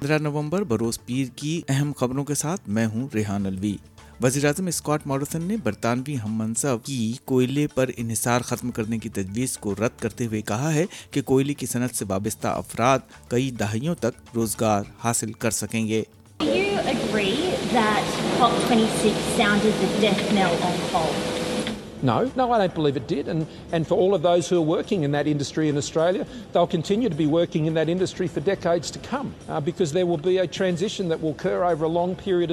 پندرہ نومبر بروز پیر کی اہم خبروں کے ساتھ میں ہوں ریحان الوی وزیر اعظم اسکاٹ موریسن نے برطانوی ہم منصب کی کوئلے پر انحصار ختم کرنے کی تجویز کو رد کرتے ہوئے کہا ہے کہ کوئلے کی صنعت سے وابستہ افراد کئی دہائیوں تک روزگار حاصل کر سکیں گے now note and for all O working in that industrial be working in انڈسٹریزیشن long period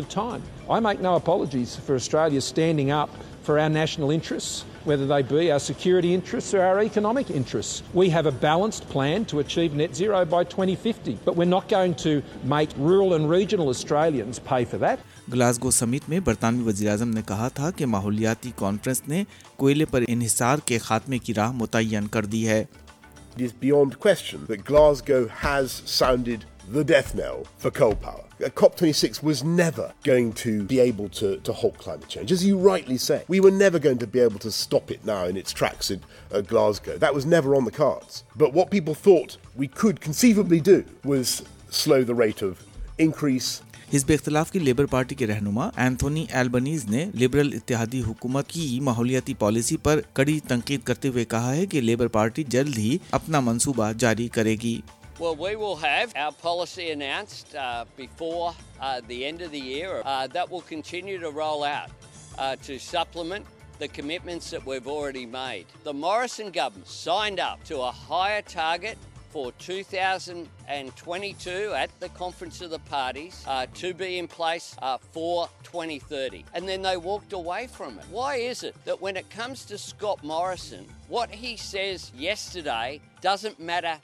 notice standing up for our national interest Veda sacked interest or economic interest we have a balanced plan to achieve net zero by twenty fifty but when not کی rural and regional اسٹریلینس five fat Glasgow summit میں برطانوی وزیر اعظم نے کہا تھا کہ ماحولیاتی conference نے کوئلے پر انحصار کے خاتمے کی راہ متعین کر دی ہے the the the death knell for coal power. COP26 was was was never never never going going to to, to to to be be able able halt climate change. As you rightly say, we we were stop it now in in its tracks Glasgow. That on cards. But what people thought could conceivably do slow rate of increase حزب اختلاف کی labour party کے رہنما Anthony Albanese نے liberal اتحادی حکومت کی ماحولیاتی پالیسی پر کڑی تنقید کرتے ہوئے کہا ہے کہ لیبر پارٹی جلد ہی اپنا منصوبہ جاری کرے گی Well, we will have our policy announced uh, before uh, the end of the year. Uh, that will continue to roll out uh, to supplement the commitments that we've already made. The Morrison government signed up to a higher target for 2022 at the Conference of the Parties uh, to be in place uh, for 2030. And then they walked away from it. Why is it that when it comes to Scott Morrison, what he says yesterday doesn't matter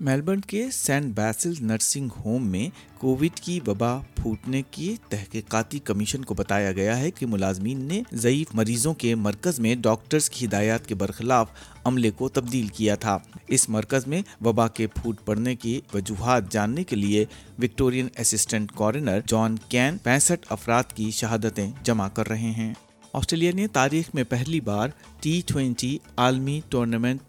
Melbourne کے Saint Basil nursing home میں Covid کی وبا پھوٹنے کی تحقیقاتی commission کو بتایا گیا ہے کہ ملازمین نے ضعیف مریضوں کے مرکز میں ڈاکٹرز کی ہدایات کے برخلاف عملے کو تبدیل کیا تھا اس مرکز میں وبا کے پھوٹ پڑنے کی وجوہات جاننے کے لیے Victorian assistant coroner John Cain پینسٹھ افراد کی شہادتیں جمع کر رہے ہیں آسٹریلیا نے تاریخ میں پہلی بار ٹی عالمی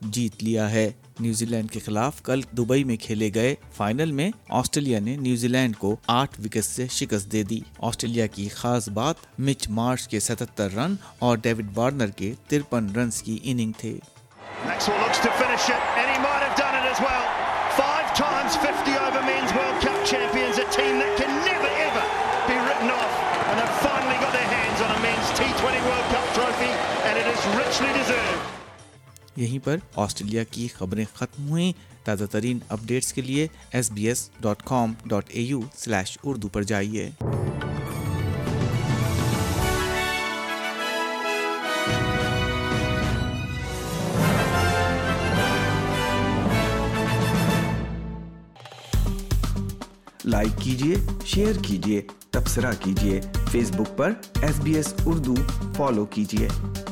جیت لیا ہے نیوزی لینڈ کے خلاف کل دبئی میں کھیلے گئے فائنل میں آسٹریلیا نے نیوزی لینڈ کو آٹھ وکٹ سے شکست دے دی آسٹریلیا کی خاص بات مچ مارچ کے ستہتر رن اور ڈیوڈ بارنر کے ترپن رنز کی اننگ تھے یہیں پر آسٹریلیا کی خبریں ختم ہوئیں تازہ ترین اپ ڈیٹس کے لیے S B S dot com dot A U slash Urdu پر جائیے لائک کیجیے شیئر کیجیے تبصرہ کیجیے فیس بک پر S B S Urdu follow کیجیے